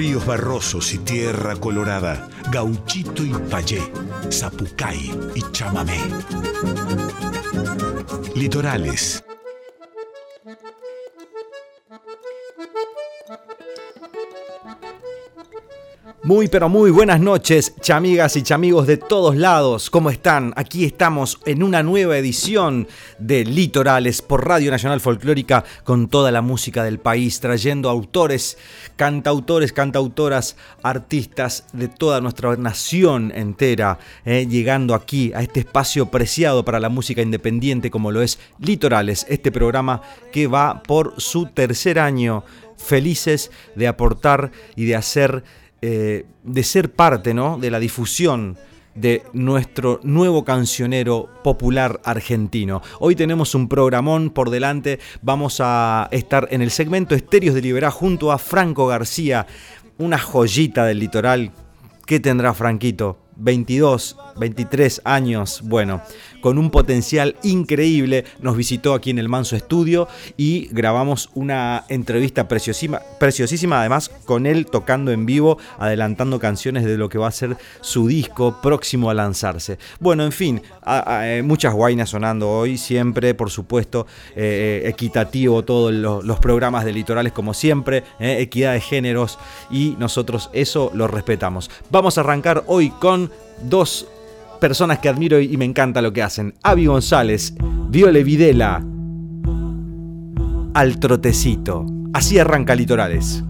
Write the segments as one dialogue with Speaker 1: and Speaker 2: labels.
Speaker 1: ríos barrosos y tierra colorada, gauchito y payé, zapucay y chamamé. Litorales
Speaker 2: Muy pero muy buenas noches, chamigas y chamigos de todos lados. ¿Cómo están? Aquí estamos en una nueva edición de Litorales por Radio Nacional Folclórica con toda la música del país, trayendo autores, cantautores, cantautoras, artistas de toda nuestra nación entera, eh, llegando aquí a este espacio preciado para la música independiente como lo es Litorales, este programa que va por su tercer año felices de aportar y de hacer eh, de ser parte ¿no? de la difusión de nuestro nuevo cancionero popular argentino. Hoy tenemos un programón por delante, vamos a estar en el segmento Estéreos de Liberá junto a Franco García, una joyita del litoral. ¿Qué tendrá Franquito? 22, 23 años, bueno, con un potencial increíble, nos visitó aquí en el Manso Estudio y grabamos una entrevista preciosísima, preciosísima además con él tocando en vivo, adelantando canciones de lo que va a ser su disco próximo a lanzarse. Bueno, en fin, eh, muchas guainas sonando hoy, siempre, por supuesto, eh, equitativo todos los, programas de litorales como siempre, eh, equidad de géneros y nosotros eso lo respetamos. Vamos a arrancar hoy con dos personas que admiro y me encanta lo que hacen. Avi González, Viole Videla, al trotecito. Así arranca Litorales.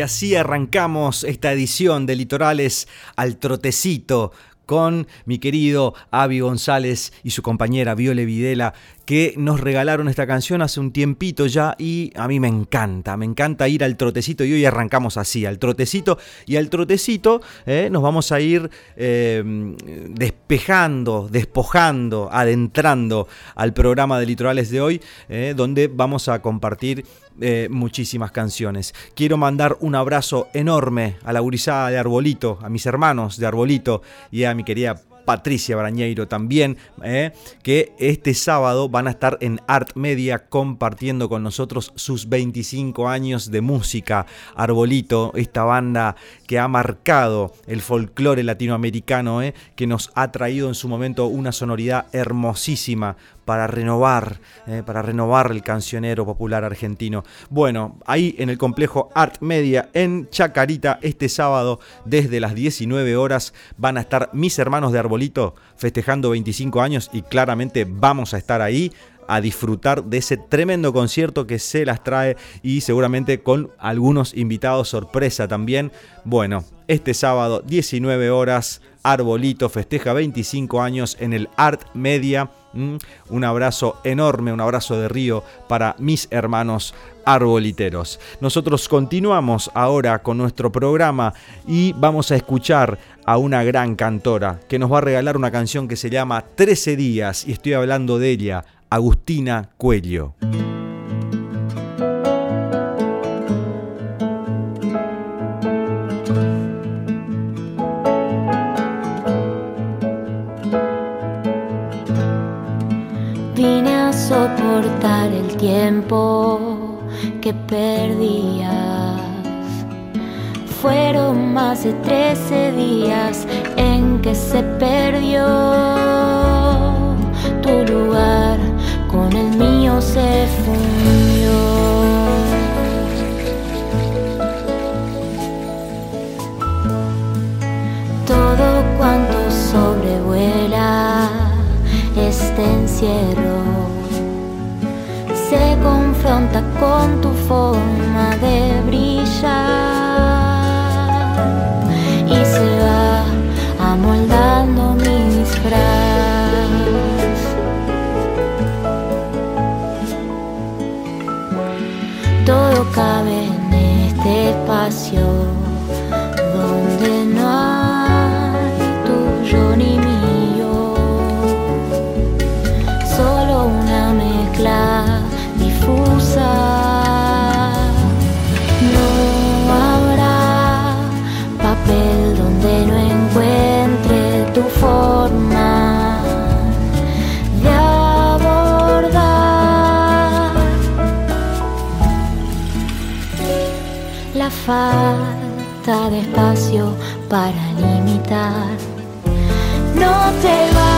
Speaker 3: Así arrancamos esta edición de Litorales al Trotecito con mi querido Avi González y su compañera Viole Videla, que nos regalaron esta canción hace un tiempito ya y a mí me encanta, me encanta ir al trotecito y hoy arrancamos así, al trotecito y al trotecito eh, nos vamos a ir em, despejando, despojando, adentrando al programa de Litorales de hoy, eh, donde vamos a compartir eh, muchísimas canciones. Quiero mandar un abrazo enorme a la gurizada de Arbolito, a mis hermanos de Arbolito y a mi querida Patricia Brañeiro también, eh, que este sábado van a estar en Art Media compartiendo con nosotros sus 25 años de música. Arbolito, esta banda que ha marcado el folclore latinoamericano, eh, que nos ha traído en su momento una sonoridad hermosísima para renovar, eh, para renovar el cancionero popular argentino. Bueno, ahí en el complejo Art Media en Chacarita este sábado desde las 19 horas van a estar mis hermanos de Arbolito festejando 25 años y claramente vamos a estar ahí a disfrutar de ese tremendo concierto que se las trae y seguramente con algunos invitados sorpresa también. Bueno, este sábado 19 horas Arbolito festeja 25 años en el Art Media Mm, un abrazo enorme, un abrazo de río para mis hermanos arboliteros. Nosotros continuamos ahora con nuestro programa y vamos a escuchar a una gran cantora que nos va a regalar una canción que se llama 13 días y estoy hablando de ella, Agustina Cuello.
Speaker 4: Soportar el tiempo que perdías. Fueron más de 13 días en que se perdió tu lugar, con el mío se fundió. Todo cuanto sobrevuela este encierro se confronta con tu forma de brillar y se va amoldando mis brazos. Todo cabe espacio falta de espacio para limitar. No te vas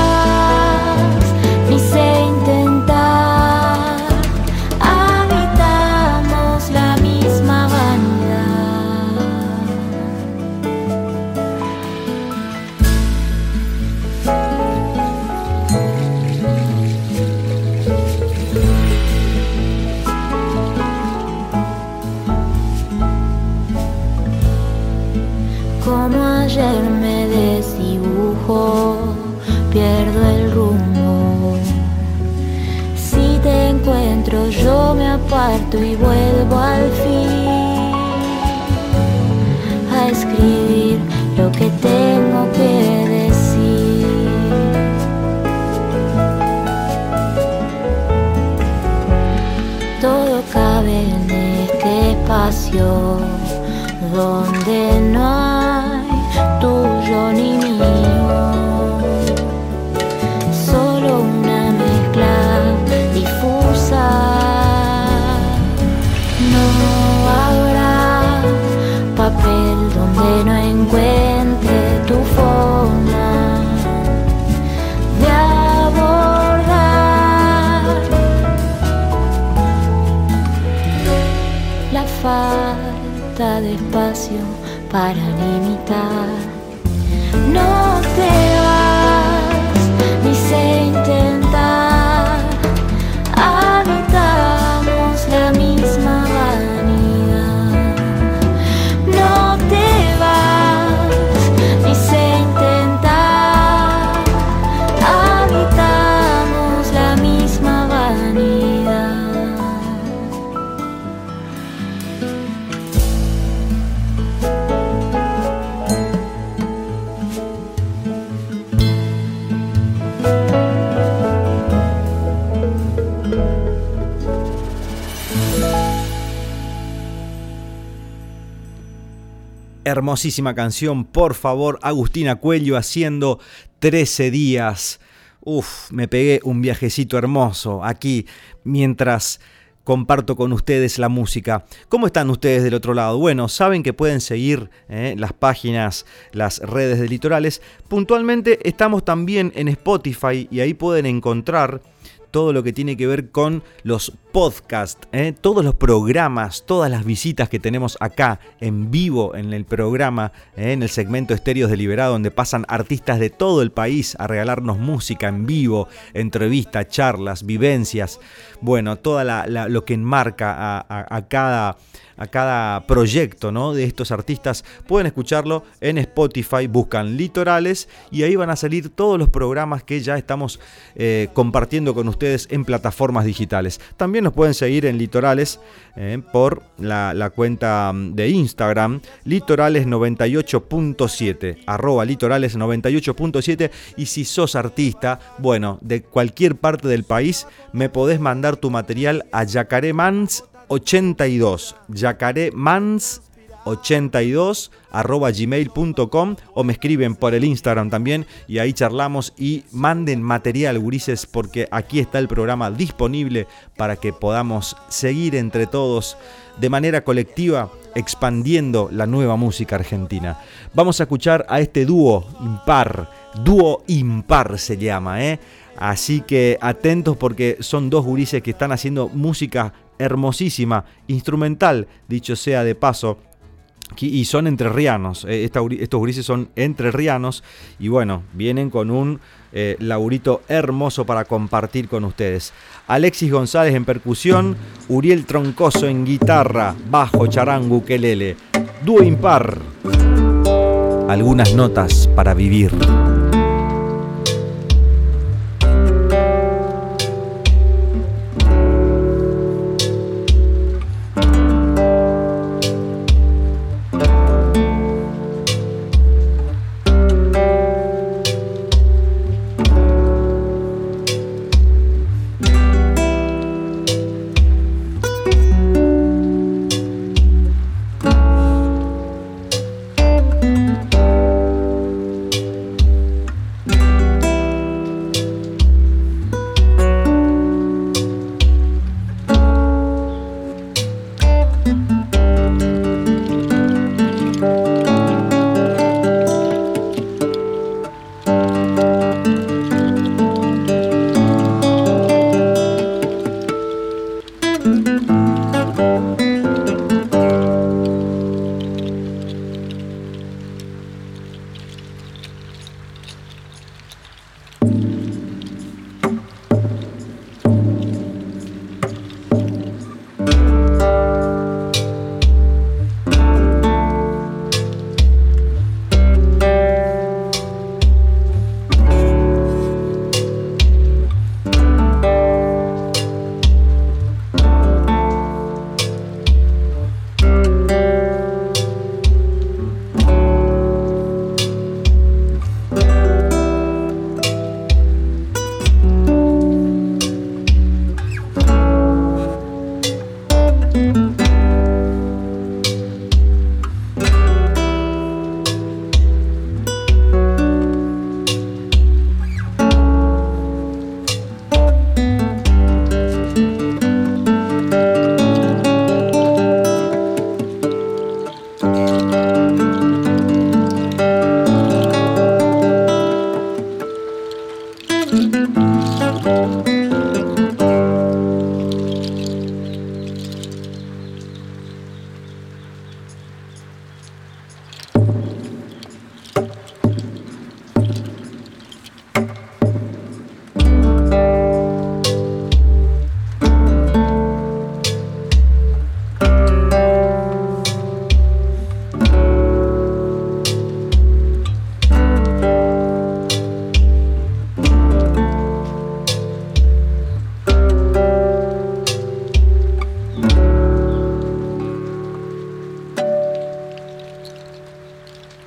Speaker 3: Hermosísima canción, por favor, Agustina Cuello haciendo 13 días. Uf, me pegué un viajecito hermoso aquí mientras comparto con ustedes la música. ¿Cómo están ustedes del otro lado? Bueno, saben que pueden seguir eh, las páginas, las redes de litorales. Puntualmente estamos también en Spotify y ahí pueden encontrar todo lo que tiene que ver con los podcasts, ¿eh? todos los programas, todas las visitas que tenemos acá en vivo en el programa, ¿eh? en el segmento Estéreos Deliberado, donde pasan artistas de todo el país a regalarnos música en vivo, entrevistas, charlas, vivencias, bueno, todo lo que enmarca a, cada a cada proyecto ¿no? de estos artistas, pueden escucharlo en Spotify, buscan Litorales y ahí van a salir todos los programas que ya estamos eh, compartiendo con ustedes en plataformas digitales. También nos pueden seguir en Litorales eh, por la, cuenta mm, de Instagram, litorales98.7, arroba litorales98.7 y si sos artista, bueno, de cualquier parte del país, me podés mandar tu material a Yacaremans 82 yacaremans 82 arroba gmail.com o me escriben por el Instagram también y ahí charlamos y manden material gurises porque aquí está el programa disponible para que podamos seguir entre todos de manera colectiva expandiendo la nueva música argentina. Vamos a escuchar a este dúo impar, dúo impar se llama, ¿eh? Así que atentos porque son dos gurises que están haciendo música hermosísima, instrumental, dicho sea de paso. Y son entrerrianos, eh, esta, estos grises son entrerrianos y bueno, vienen con un eh, laurito hermoso para compartir con ustedes. Alexis González en percusión, Uriel Troncoso en guitarra, bajo, charango, ukelele, dúo impar. Algunas notas para vivir.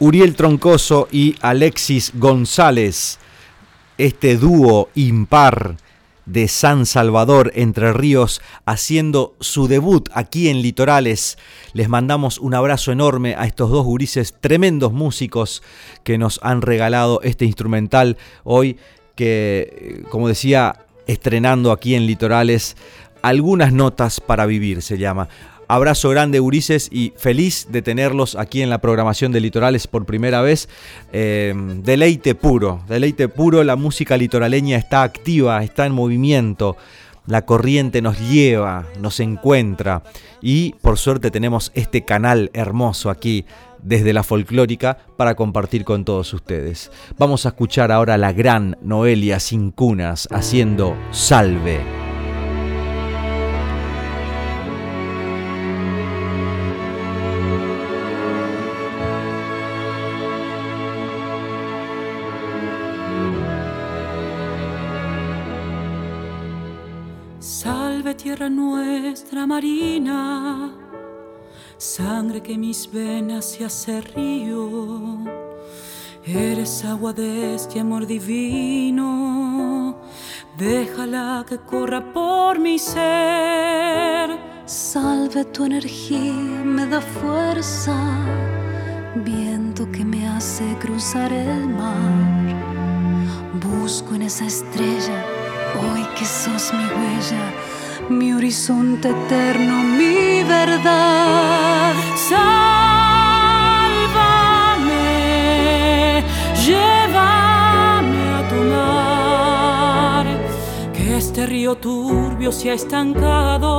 Speaker 3: Uriel Troncoso y Alexis González, este dúo impar de San Salvador, Entre Ríos, haciendo su debut aquí en Litorales. Les mandamos un abrazo enorme a estos dos gurises, tremendos músicos que nos han regalado este instrumental hoy, que, como decía, estrenando aquí en Litorales, algunas notas para vivir se llama. Abrazo grande, Urises, y feliz de tenerlos aquí en la programación de Litorales por primera vez. Eh, deleite puro, deleite puro. La música litoraleña está activa, está en movimiento. La corriente nos lleva, nos encuentra. Y por suerte tenemos este canal hermoso aquí desde la folclórica para compartir con todos ustedes. Vamos a escuchar ahora la gran Noelia Sin Cunas haciendo Salve.
Speaker 5: Nuestra marina, sangre que mis venas se hace río. Eres agua de este amor divino, déjala que corra por mi ser.
Speaker 6: Salve tu energía, me da fuerza, viento que me hace cruzar el mar. Busco en esa estrella, hoy que sos mi huella mi horizonte eterno, mi verdad.
Speaker 5: Sálvame, llévame a tu mar, que este río turbio se ha estancado.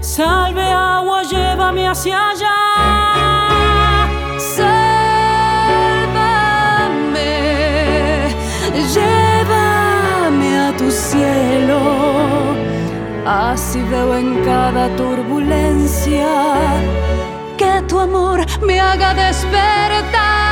Speaker 5: Salve agua, llévame hacia allá.
Speaker 6: Así veo en cada turbulencia que tu amor me haga despertar.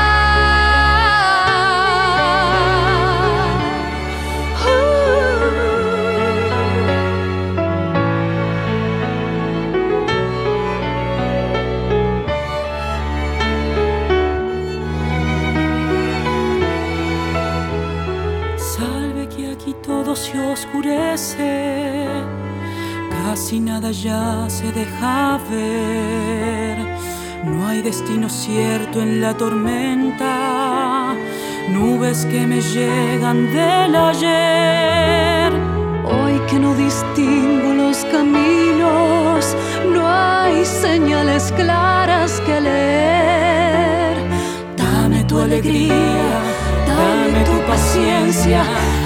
Speaker 5: Salve que aquí todo se oscurece Casi nada ya se deja ver. No hay destino cierto en la tormenta. Nubes que me llegan del ayer.
Speaker 6: Hoy que no distingo los caminos, no hay señales claras que leer.
Speaker 5: Dame tu alegría, dame tu paciencia,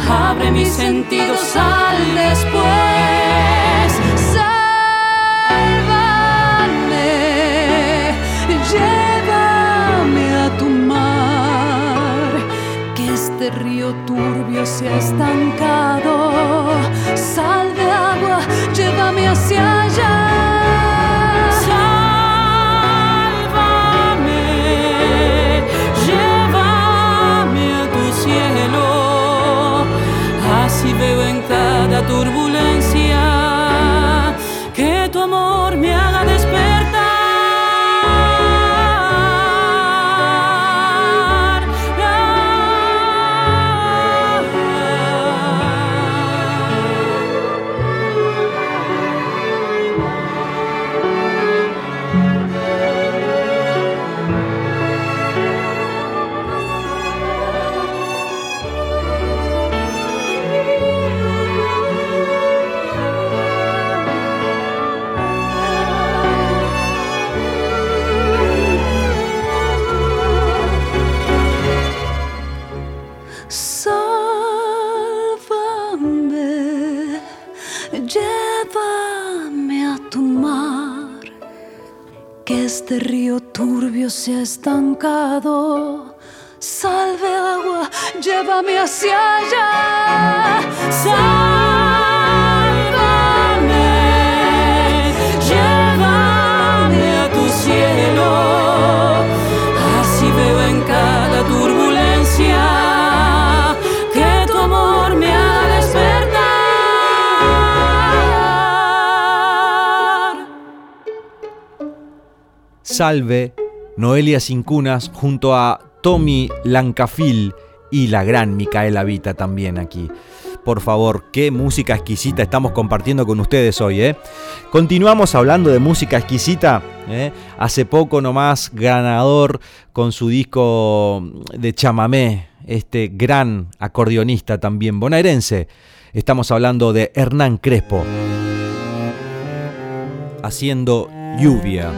Speaker 5: abre mis sentidos al después.
Speaker 7: río turbio se ha estancado. Sal de agua, llévame hacia allá.
Speaker 5: Sálvame, llévame a tu cielo. Así veo en cada turbulencia.
Speaker 3: Salve, Noelia Cincunas junto a Tommy Lancafil y la gran Micaela Vita también aquí. Por favor, qué música exquisita estamos compartiendo con ustedes hoy. ¿eh? Continuamos hablando de música exquisita. ¿eh? Hace poco nomás ganador con su disco de chamamé, este gran acordeonista también bonaerense. Estamos hablando de Hernán Crespo. Haciendo lluvia.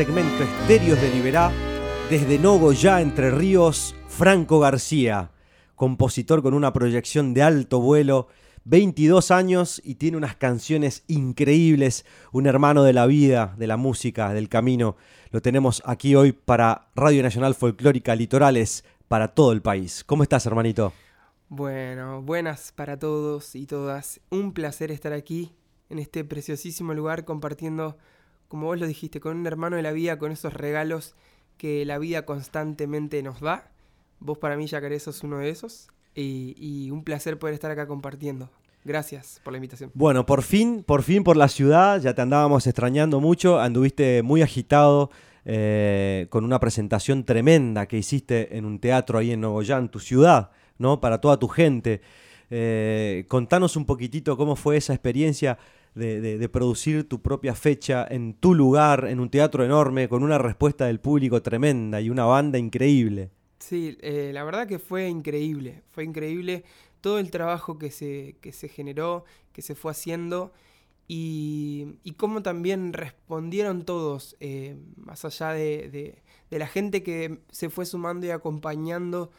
Speaker 3: Segmento Estéreos de Liberá, desde Nogoyá, Entre Ríos, Franco García, compositor con una proyección de alto vuelo, 22 años y tiene unas canciones increíbles, un hermano de la vida, de la música, del camino. Lo tenemos aquí hoy para Radio Nacional Folclórica Litorales, para todo el país. ¿Cómo estás, hermanito?
Speaker 8: Bueno, buenas para todos y todas. Un placer estar aquí en este preciosísimo lugar compartiendo, como vos lo dijiste, con un hermano de la vida, con esos regalos que la vida constantemente nos da. Vos para mí, Yacaré, sos uno de esos. Y, un placer poder estar acá compartiendo. Gracias por la invitación.
Speaker 3: Bueno, por fin, por fin por la ciudad, ya te andábamos extrañando mucho, anduviste muy agitado eh, con una presentación tremenda que hiciste en un teatro ahí en Nogoyá, tu ciudad. ¿no? Para toda tu gente. Eh, contanos un poquitito cómo fue esa experiencia de, producir tu propia fecha en tu lugar, en un teatro enorme, con una respuesta del público tremenda y una banda increíble.
Speaker 8: Sí, eh, la verdad que fue increíble, fue increíble todo el trabajo que se, que se generó, que se fue haciendo y, y cómo también respondieron todos, eh, más allá de, de, la gente que se fue sumando y acompañando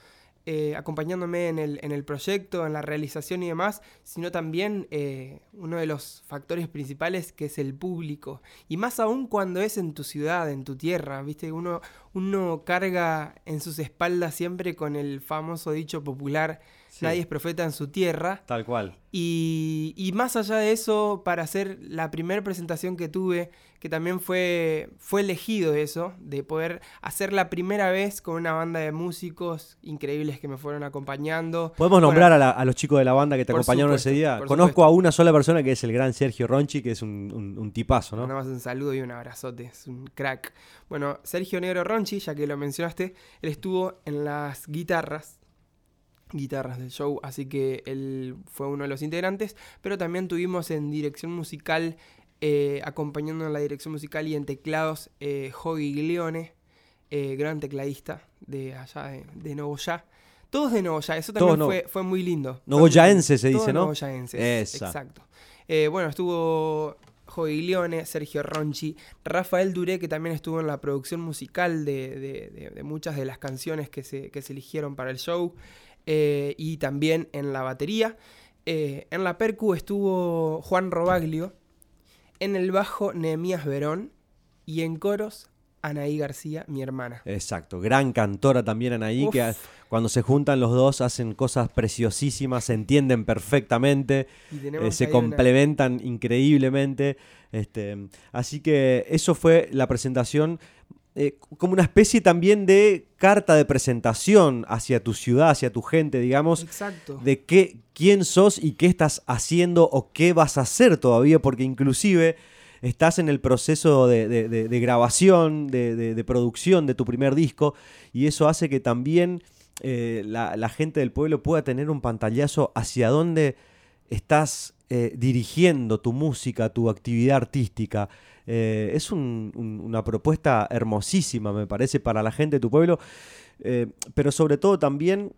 Speaker 8: eh, acompañándome en el, en el, proyecto, en la realización y demás, sino también eh, uno de los factores principales que es el público. Y más aún cuando es en tu ciudad, en tu tierra, ¿viste? Uno, uno carga en sus espaldas siempre con el famoso dicho popular, nadie es profeta en su tierra.
Speaker 3: Tal cual.
Speaker 8: Y, y más allá de eso, para hacer la primera presentación que tuve, que también fue, fue elegido eso, de poder hacer la primera vez con una banda de músicos increíbles que me fueron acompañando.
Speaker 3: ¿Podemos nombrar a, los chicos de la banda que te acompañaron ese día? Conozco a una sola persona que es el gran Sergio Ronchi, que es un, un, tipazo, ¿no?
Speaker 8: Nada más un saludo y un abrazote, es un crack. Bueno, Sergio Negro Ronchi ya que lo mencionaste, él estuvo en las guitarras, guitarras del show, así que él fue uno de los integrantes, pero también tuvimos en dirección musical, eh, acompañando en la dirección musical y en teclados, eh, eh, gran tecladista de allá de, de Novoya. Todos de Novoya, eso también fue, muy lindo.
Speaker 3: Novoyaense se dice, ¿no?
Speaker 8: Novoyaense, exacto. Eh, bueno, estuvo Joviglione, Sergio Ronchi, Rafael Duré, que también estuvo en la producción musical de, muchas de las canciones que se, eligieron para el show, eh, y también en la batería. Eh, en la percu estuvo Juan Robaglio, en el bajo Nehemías Verón, y en coros Anaí García, mi hermana.
Speaker 3: Exacto, gran cantora también Anaí, que cuando se juntan los dos hacen cosas preciosísimas, se entienden perfectamente, eh, se complementan increíblemente. Este, así que eso fue la presentación. Eh, como una especie también de carta de presentación hacia tu ciudad, hacia tu gente, digamos,
Speaker 8: Exacto.
Speaker 3: de qué, quién sos y qué estás haciendo o qué vas a hacer todavía, porque inclusive estás en el proceso de, grabación, de, producción de tu primer disco, y eso hace que también eh, la, gente del pueblo pueda tener un pantallazo hacia dónde estás eh, dirigiendo tu música, tu actividad artística. Eh, es una propuesta hermosísima, me parece, para la gente de tu pueblo, pero sobre todo también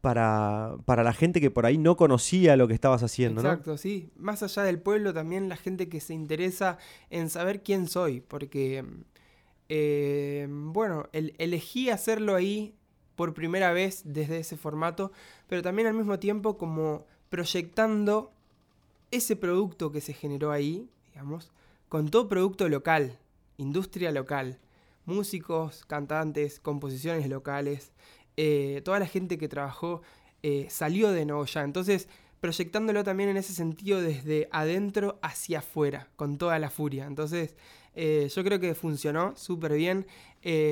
Speaker 3: para, para, la gente que por ahí no conocía lo que estabas haciendo,
Speaker 8: Exacto, sí. Más allá del pueblo, también la gente que se interesa en saber quién soy, porque, eh, bueno, elegí hacerlo ahí por primera vez desde ese formato, pero también al mismo tiempo como proyectando ese producto que se generó ahí, digamos, con todo producto local, industria local, músicos, cantantes, composiciones locales, eh, toda la gente que trabajó eh, salió de Nogoyá. Entonces, proyectándolo también en ese sentido desde adentro hacia afuera, con toda la furia. Entonces, eh, yo creo que funcionó súper bien.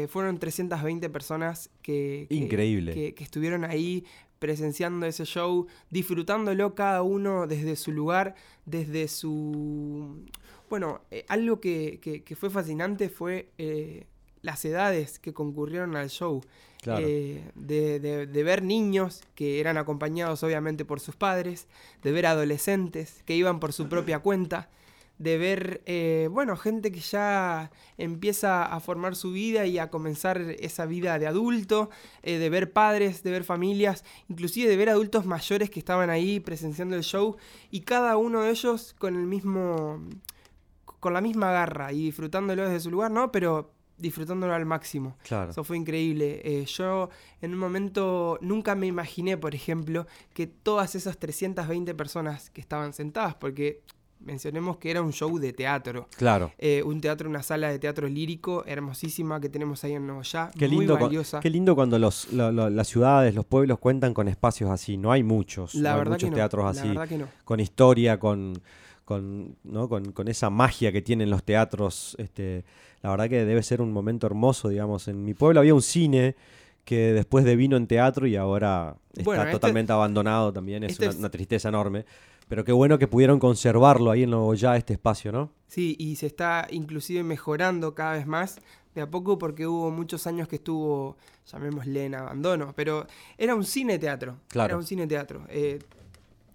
Speaker 8: fueron 320 personas que,
Speaker 3: Increíble.
Speaker 8: Que, estuvieron ahí presenciando ese show, disfrutándolo cada uno desde su lugar, desde su... Bueno, algo que, que, fue fascinante fue las edades que concurrieron al show. Eh, de, ver niños que eran acompañados obviamente por sus padres, de ver adolescentes que iban por su propia cuenta, de ver, eh, bueno, gente que ya empieza a formar su vida y a comenzar esa vida de adulto, eh, de ver padres, de ver familias, inclusive de ver adultos mayores que estaban ahí presenciando el show y cada uno de ellos con el mismo con la misma garra y disfrutándolo desde su lugar, ¿no? Pero disfrutándolo al máximo.
Speaker 3: Claro.
Speaker 8: Eso fue increíble. Eh, yo en un momento nunca me imaginé, por ejemplo, que todas esas 320 personas que estaban sentadas, porque mencionemos que era un show de teatro.
Speaker 3: Claro.
Speaker 8: Eh, un teatro, una sala de teatro lírico hermosísima que tenemos ahí en Nogoyá.
Speaker 3: Qué
Speaker 8: muy
Speaker 3: lindo,
Speaker 8: valiosa.
Speaker 3: qué lindo cuando los, lo- lo- las ciudades, los pueblos cuentan con espacios así. No hay muchos.
Speaker 8: La
Speaker 3: no hay muchos
Speaker 8: que no.
Speaker 3: teatros
Speaker 8: La
Speaker 3: así.
Speaker 8: verdad que no.
Speaker 3: Con historia, con, con, ¿no? con, con esa magia que tienen los teatros. Este, la verdad que debe ser un momento hermoso, digamos. En mi pueblo había un cine que después de vino en teatro y ahora está
Speaker 8: Bueno, este-
Speaker 3: totalmente abandonado también. Es
Speaker 8: este
Speaker 3: una,
Speaker 8: es-
Speaker 3: una tristeza enorme. Pero qué bueno que pudieron conservarlo ahí en ya este espacio, ¿no?
Speaker 8: Sí, y se está inclusive mejorando cada vez más de a poco porque hubo muchos años que estuvo, llamémosle en abandono, pero era un cine teatro.
Speaker 3: Claro.
Speaker 8: Era un cine teatro. eh,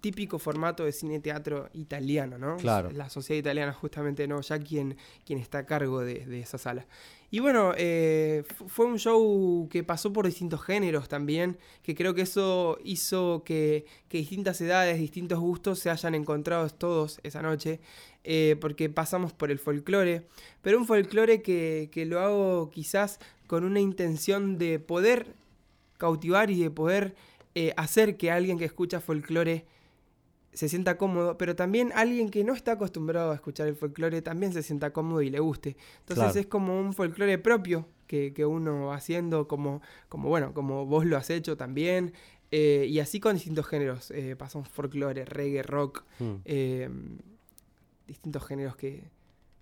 Speaker 8: típico formato de cine teatro italiano, ¿no?
Speaker 3: Claro.
Speaker 8: La sociedad italiana justamente, ¿no? Ya quien, quien está a cargo de, de esa sala. Y bueno, eh, fu- fue un show que pasó por distintos géneros también, que creo que eso hizo que, que distintas edades, distintos gustos se hayan encontrado todos esa noche, eh, porque pasamos por el folclore, pero un folclore que, que lo hago quizás con una intención de poder cautivar y de poder eh, hacer que alguien que escucha folclore se sienta cómodo, pero también alguien que no está acostumbrado a escuchar el folclore también se sienta cómodo y le guste. Entonces
Speaker 3: Claro.
Speaker 8: es como un folclore propio que, que uno va haciendo, como, como bueno, como vos lo has hecho también. eh, y así con distintos géneros. eh, pasamos folclore, reggae, rock,
Speaker 3: Mm.
Speaker 8: eh, distintos géneros que.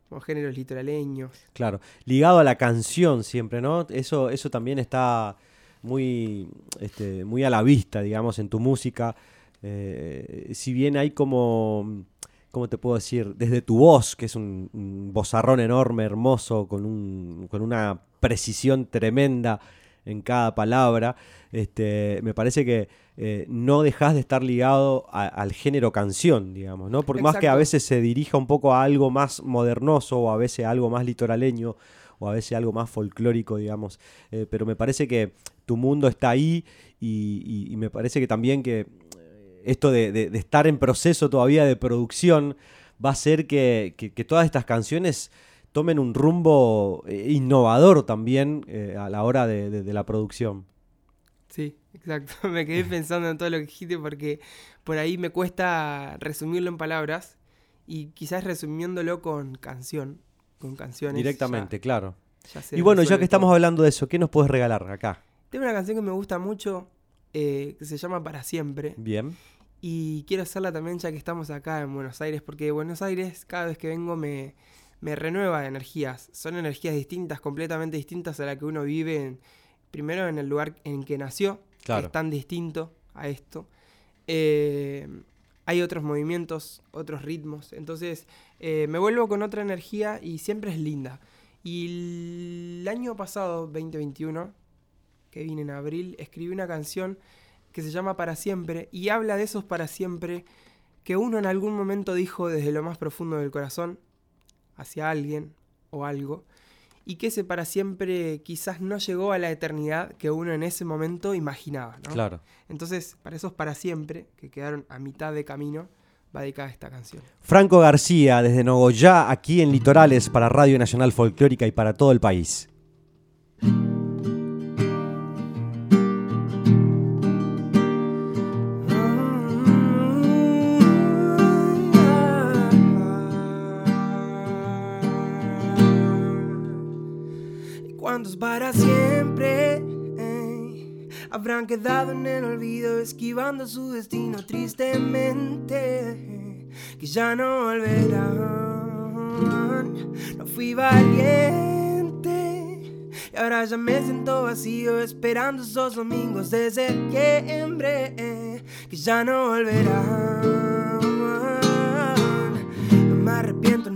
Speaker 8: como géneros litoraleños.
Speaker 3: Claro, ligado a la canción siempre, ¿no? Eso, eso también está muy, este, muy a la vista, digamos, en tu música. Eh, si bien hay como, ¿cómo te puedo decir? Desde tu voz, que es un, un vozarrón enorme, hermoso, con, un, con una precisión tremenda en cada palabra, este, me parece que eh, no dejas de estar ligado a- al género canción, digamos, ¿no? Por más que a veces se dirija un poco a algo más modernoso o a veces a algo más litoraleño o a veces algo más folclórico, digamos, eh, pero me parece que tu mundo está ahí y, y- y me parece que también que esto de, de- de estar en proceso todavía de producción va a hacer que, que- que todas estas canciones tomen un rumbo eh, innovador también eh, a la hora de, de- de la producción.
Speaker 8: Sí, exacto. Me quedé pensando en todo lo que dijiste porque por ahí me cuesta resumirlo en palabras y quizás resumiéndolo con canción, con canciones.
Speaker 3: Directamente, claro.
Speaker 8: ya-
Speaker 3: Y bueno, ya que estamos hablando de eso, ¿qué nos puedes regalar acá?
Speaker 8: Tengo una canción que me gusta mucho eh, que se llama Para Siempre
Speaker 3: Bien.
Speaker 8: Y quiero hacerla también ya que estamos acá en Buenos Aires porque Buenos Aires cada vez que vengo me, me renueva de energías. Son energías distintas, completamente distintas a la que uno vive en- primero en el lugar en que nació, que
Speaker 3: Claro.
Speaker 8: es tan distinto a esto. Eh, hay otros movimientos, otros ritmos. Entonces eh, me vuelvo con otra energía y siempre es linda. Y el año pasado, 2021, que vine en abril, escribí una canción que se llama Para Siempre y habla de esos para siempre que uno en algún momento dijo desde lo más profundo del corazón hacia alguien o algo y que ese para siempre quizás no llegó a la eternidad que uno en ese momento imaginaba. ¿no?
Speaker 3: Claro.
Speaker 8: Entonces, para esos para siempre que quedaron a mitad de camino, va dedicada esta canción.
Speaker 3: Franco García, desde Nogoyá, aquí en Litorales, para Radio Nacional Folclórica y para todo el país.
Speaker 8: Para siempre. Habrán quedado en el olvido esquivando su destino tristemente. Que ya no volverán? No fui valiente. Y ahora ya me siento vacío esperando esos domingos de septiembre. Que ya no volverán.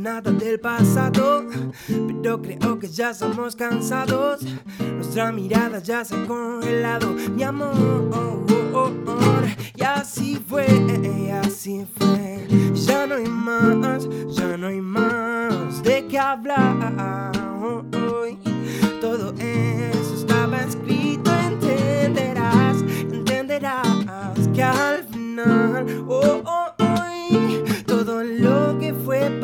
Speaker 8: Nada del pasado, pero creo que ya somos cansados. Nuestra mirada ya se ha congelado, mi amor. Y así fue, así fue. Ya no hay más, ya no hay más de qué hablar. Todo eso estaba escrito, entenderás, entenderás que al final, oh, oh,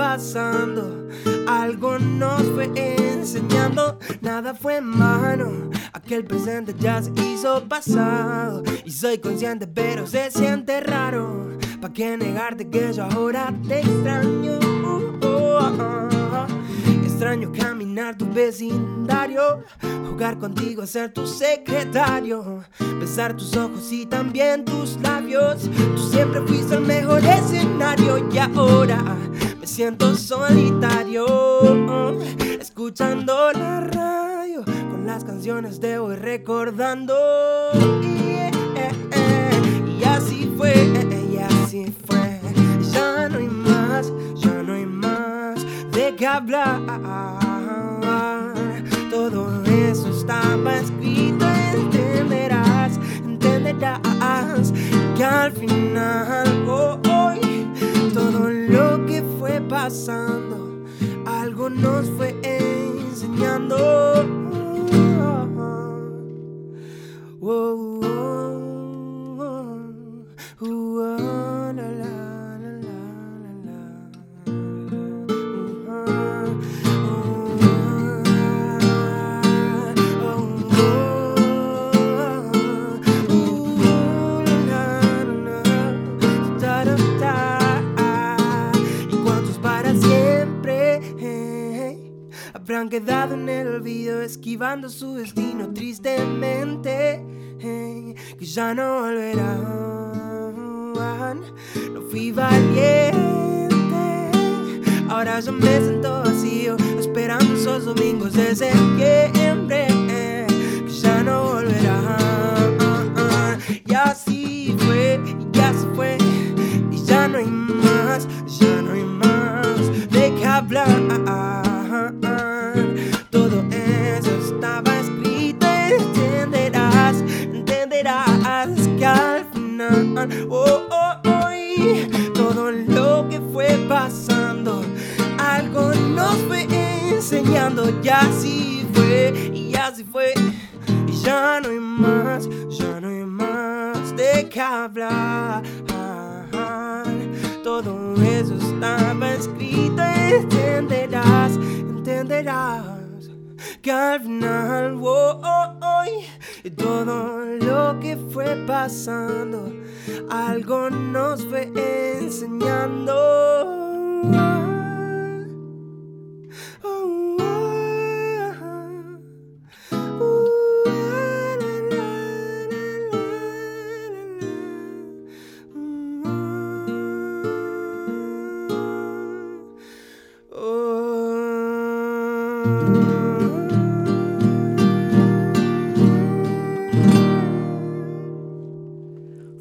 Speaker 8: pasando, algo nos fue enseñando, nada fue en mano. Aquel presente ya se hizo pasado y soy consciente, pero se siente raro. ¿Pa' qué negarte que yo ahora te extraño? Oh. Extraño caminar tu vecindario, jugar contigo, ser tu secretario, besar tus ojos y también tus labios. Tú siempre fuiste el mejor escenario y ahora siento solitario, escuchando la radio con las canciones de hoy recordando. Y así fue, y así fue. Ya no hay más, ya no hay más de qué hablar. Todo eso estaba escrito, entenderás, entenderás que al final oh, pasando, algo nos fue enseñando. Oh, oh, habrán quedado en el olvido esquivando su destino tristemente que ya no volverán? No fui valiente. Ahora yo me siento vacío, esperando esos domingos de septiembre que ya no volverán. Y así fue, y ya se fue, y ya no hay más, ya no hay más de qué hablar. Enseñando, y así fue, y así fue, y ya no hay más, ya no hay más de qué hablar. Todo eso estaba escrito, entenderás, entenderás que al final oh, oh, todo lo que fue pasando algo nos fue enseñando.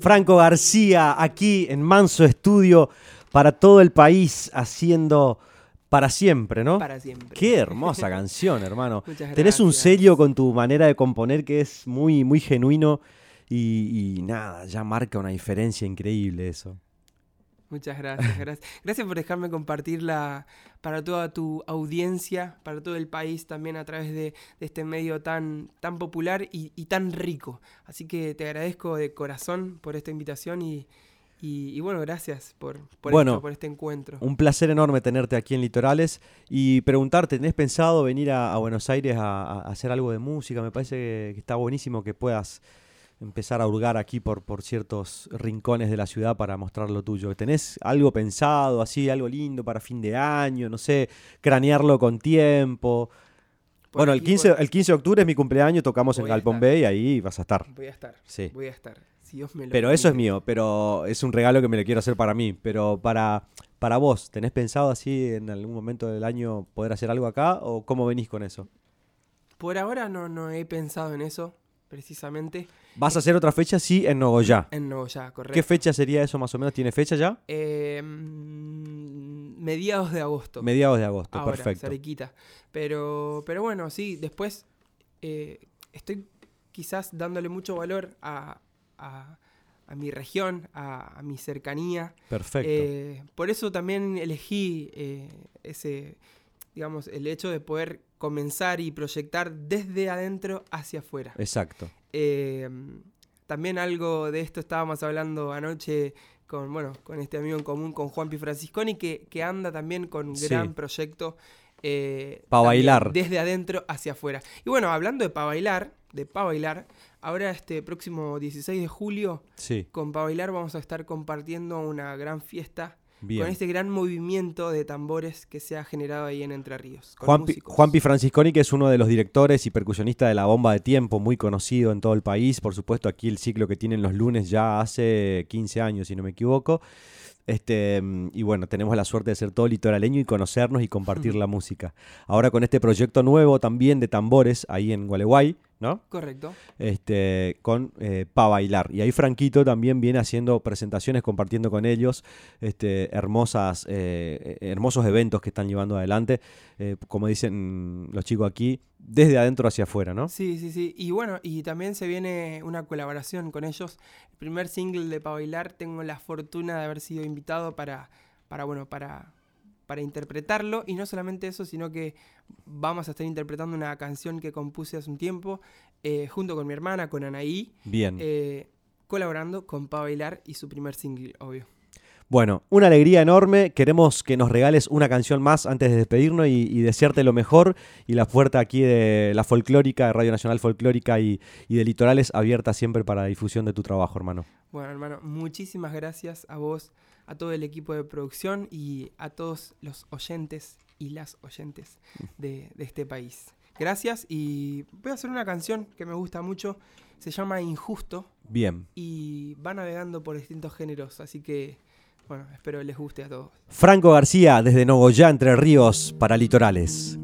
Speaker 3: Franco García aquí en Manso Estudio para todo el país haciendo para siempre, ¿no?
Speaker 8: Para siempre.
Speaker 3: Qué hermosa canción, hermano.
Speaker 8: Muchas
Speaker 3: Tenés un
Speaker 8: gracias.
Speaker 3: sello con tu manera de componer que es muy, muy genuino y, y nada, ya marca una diferencia increíble eso.
Speaker 8: Muchas gracias, gracias. Gracias por dejarme compartirla para toda tu audiencia, para todo el país también a través de, de este medio tan, tan popular y, y tan rico. Así que te agradezco de corazón por esta invitación y, y- y bueno, gracias por, por,
Speaker 3: Bueno,
Speaker 8: esto, por este encuentro.
Speaker 3: Un placer enorme tenerte aquí en Litorales y preguntarte, ¿tenés pensado venir a, a Buenos Aires a, a hacer algo de música? Me parece que, que está buenísimo que puedas empezar a hurgar aquí por, por ciertos rincones de la ciudad para mostrar lo tuyo. ¿Tenés algo pensado, así, algo lindo para fin de año? No sé, cranearlo con tiempo.
Speaker 8: Por
Speaker 3: bueno, el
Speaker 8: aquí,
Speaker 3: 15,
Speaker 8: por-
Speaker 3: el 15 de octubre es mi cumpleaños, tocamos en
Speaker 8: Voy
Speaker 3: Galpón. B y ahí vas a estar.
Speaker 8: Voy a estar,
Speaker 3: Sí.
Speaker 8: voy a estar. Si Dios me lo
Speaker 3: Pero eso es mío, pero es un regalo que me lo quiero hacer para mí. Pero para, para vos, ¿tenés pensado así en algún momento del año poder hacer algo acá o cómo venís con eso?
Speaker 8: Por ahora no, no he pensado en eso, precisamente.
Speaker 3: ¿Vas a hacer otra fecha? Sí, en Nogoyá.
Speaker 8: En Nogoyá, correcto.
Speaker 3: ¿Qué fecha sería eso más o menos? ¿Tiene fecha ya?
Speaker 8: Eh, mediados de agosto.
Speaker 3: Mediados de agosto,
Speaker 8: Ahora,
Speaker 3: perfecto.
Speaker 8: cerquita. Pero, pero bueno, sí, después eh, estoy quizás dándole mucho valor a, a- a mi región, a, a mi cercanía.
Speaker 3: Perfecto.
Speaker 8: Eh, por eso también elegí eh, ese, digamos, el hecho de poder comenzar y proyectar desde adentro hacia afuera.
Speaker 3: Exacto.
Speaker 8: Eh, también algo de esto estábamos hablando anoche con, bueno, con este amigo en común, con Juanpi Francisconi, que, que anda también con un
Speaker 3: Sí.
Speaker 8: gran proyecto. eh,
Speaker 3: Pa'
Speaker 8: también
Speaker 3: bailar.
Speaker 8: Desde adentro hacia afuera. Y bueno, hablando de Pa' Bailar, de Pa' Bailar, ahora este próximo 16 de julio,
Speaker 3: Sí,
Speaker 8: con Pa' Bailar vamos a estar compartiendo una gran fiesta
Speaker 3: bien.
Speaker 8: con este gran movimiento de tambores que se ha generado ahí en Entre Ríos.
Speaker 3: Juanpi. Juanpi Francisconi, que es uno de los directores y percusionistas de la bomba de tiempo, muy conocido en todo el país. Por supuesto, aquí el ciclo que tienen los lunes ya hace 15 años, si no me equivoco. Este, y bueno, tenemos la suerte de ser todo litoraleño y conocernos y compartir la música. Ahora con este proyecto nuevo también de tambores ahí en Gualeguay, ¿no?
Speaker 8: Correcto.
Speaker 3: este, con eh, Pa Bailar. Y ahí Franquito también viene haciendo presentaciones, compartiendo con ellos este, hermosas, eh, eh, hermosos eventos que están llevando adelante, eh, como dicen los chicos aquí, desde adentro hacia afuera, ¿no?
Speaker 8: Sí, sí, sí. Y bueno, y también se viene una colaboración con ellos. El primer single de Pa' Bailar, tengo la fortuna de haber sido invitado para, para bueno, para, para interpretarlo. Y no solamente eso, sino que vamos a estar interpretando una canción que compuse hace un tiempo, eh, junto con mi hermana, con Anaí,
Speaker 3: Bien.
Speaker 8: eh, colaborando con Pa' Bailar y su primer single, obvio.
Speaker 3: Bueno, una alegría enorme. Queremos que nos regales una canción más antes de despedirnos y, y desearte lo mejor. Y la puerta aquí de la folclórica, de Radio Nacional Folclórica y, y de Litorales abierta siempre para la difusión de tu trabajo, hermano.
Speaker 8: Bueno, hermano, muchísimas gracias a vos, a todo el equipo de producción y a todos los oyentes y las oyentes de, de este país. Gracias y voy a hacer una canción que me gusta mucho, se llama Injusto
Speaker 3: Bien.
Speaker 8: y va navegando por distintos géneros, así que, bueno, espero les guste a todos.
Speaker 3: Franco García desde Nogoyá, Entre Ríos, para Litorales.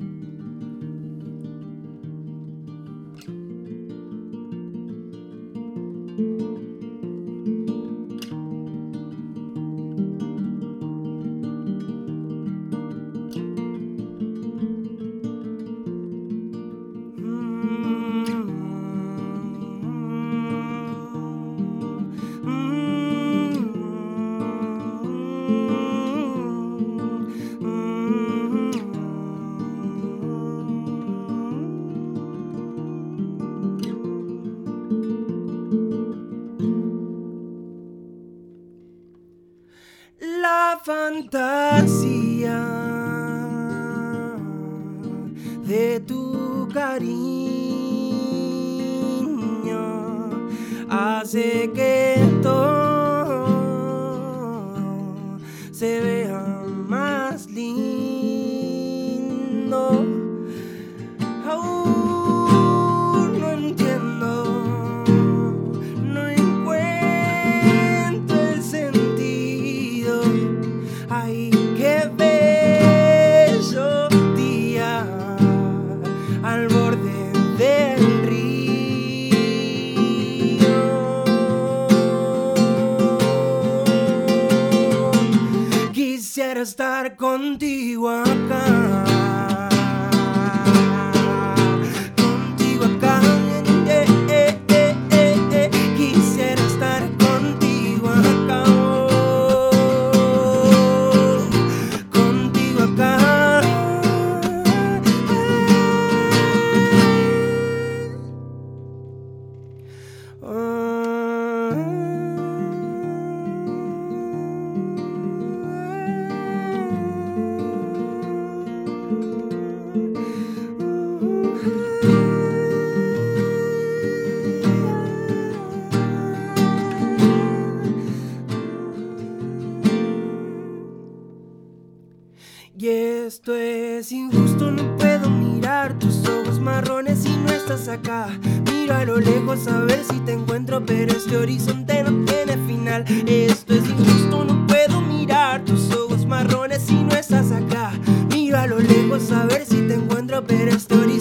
Speaker 8: Es injusto, no puedo mirar tus ojos marrones y no estás acá. Miro a lo lejos a ver si te encuentro, pero este horizonte no tiene final. Esto es injusto, no puedo mirar tus ojos marrones y no estás acá. Miro a lo lejos a ver si te encuentro, pero este horizonte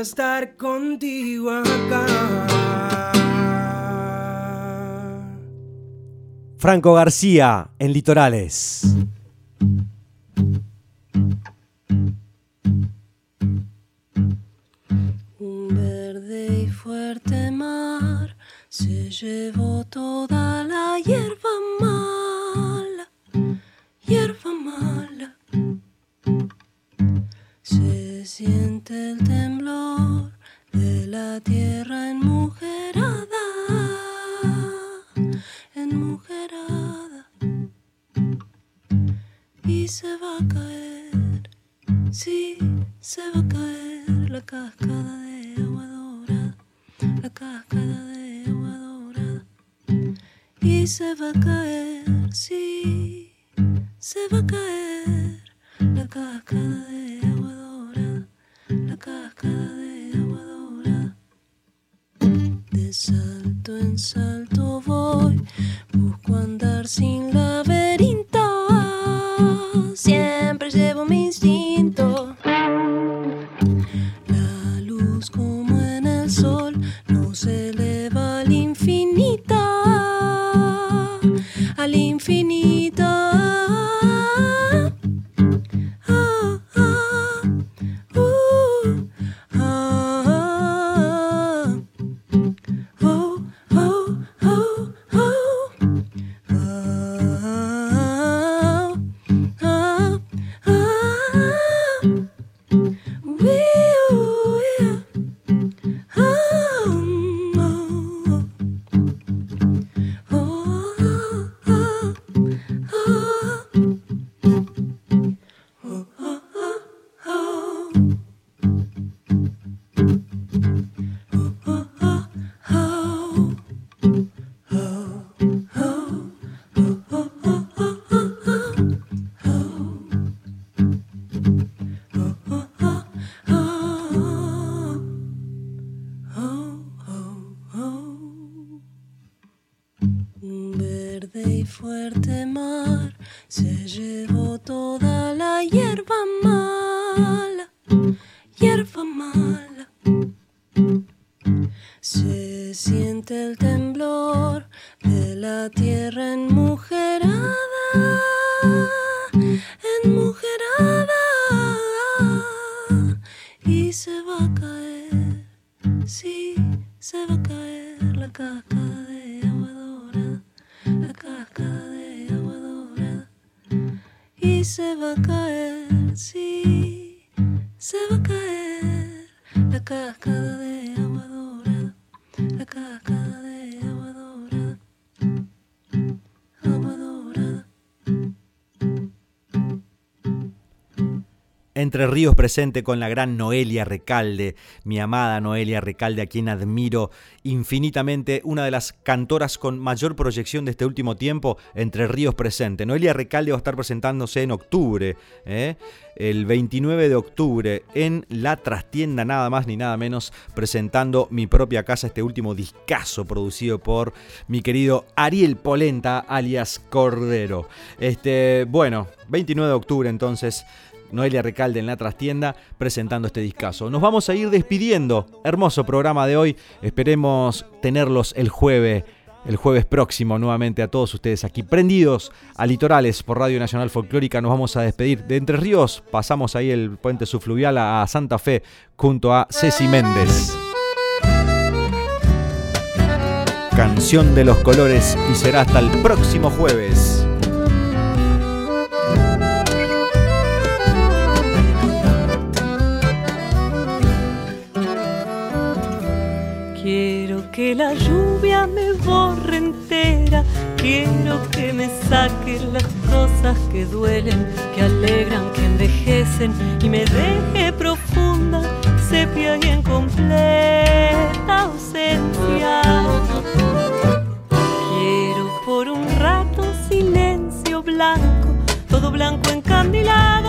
Speaker 8: Estar contigo acá.
Speaker 3: Franco García en Litorales.
Speaker 7: Un verde y fuerte mar se llevó toda la hierba mala, hierba mala. Se siente el temblor de la tierra enmujerada, enmujerada. Y se va a caer, sí, se va a caer la cascada de agua dorada, la cascada de agua dorada. Y se va a caer, sí, se va a caer la cascada de agua salto en sí, se va a caer la cascada de agua dorada, la cascada de agua dorada. Y se va a caer, sí, se va a caer la cascada de
Speaker 3: Entre Ríos presente con la gran Noelia Recalde, mi amada Noelia Recalde, a quien admiro infinitamente, una de las cantoras con mayor proyección de este último tiempo, Entre Ríos presente. Noelia Recalde va a estar presentándose en octubre, ¿eh? el 29 de octubre, en La Trastienda, nada más ni nada menos, presentando mi propia casa, este último discazo producido por mi querido Ariel Polenta, alias Cordero. Este, bueno, 29 de octubre entonces. Noelia Recalde en la trastienda presentando este discazo. Nos vamos a ir despidiendo. Hermoso programa de hoy. Esperemos tenerlos el jueves. El jueves próximo nuevamente a todos ustedes aquí prendidos a Litorales por Radio Nacional Folclórica. Nos vamos a despedir de Entre Ríos. Pasamos ahí el puente subfluvial a Santa Fe junto a Ceci Méndez. Canción de los colores y será hasta el próximo jueves.
Speaker 2: Que la lluvia me borre entera, quiero que me saquen las cosas que duelen, que alegran, que envejecen y me deje profunda, sepia y en completa ausencia. Quiero por un rato silencio blanco, todo blanco encandilado,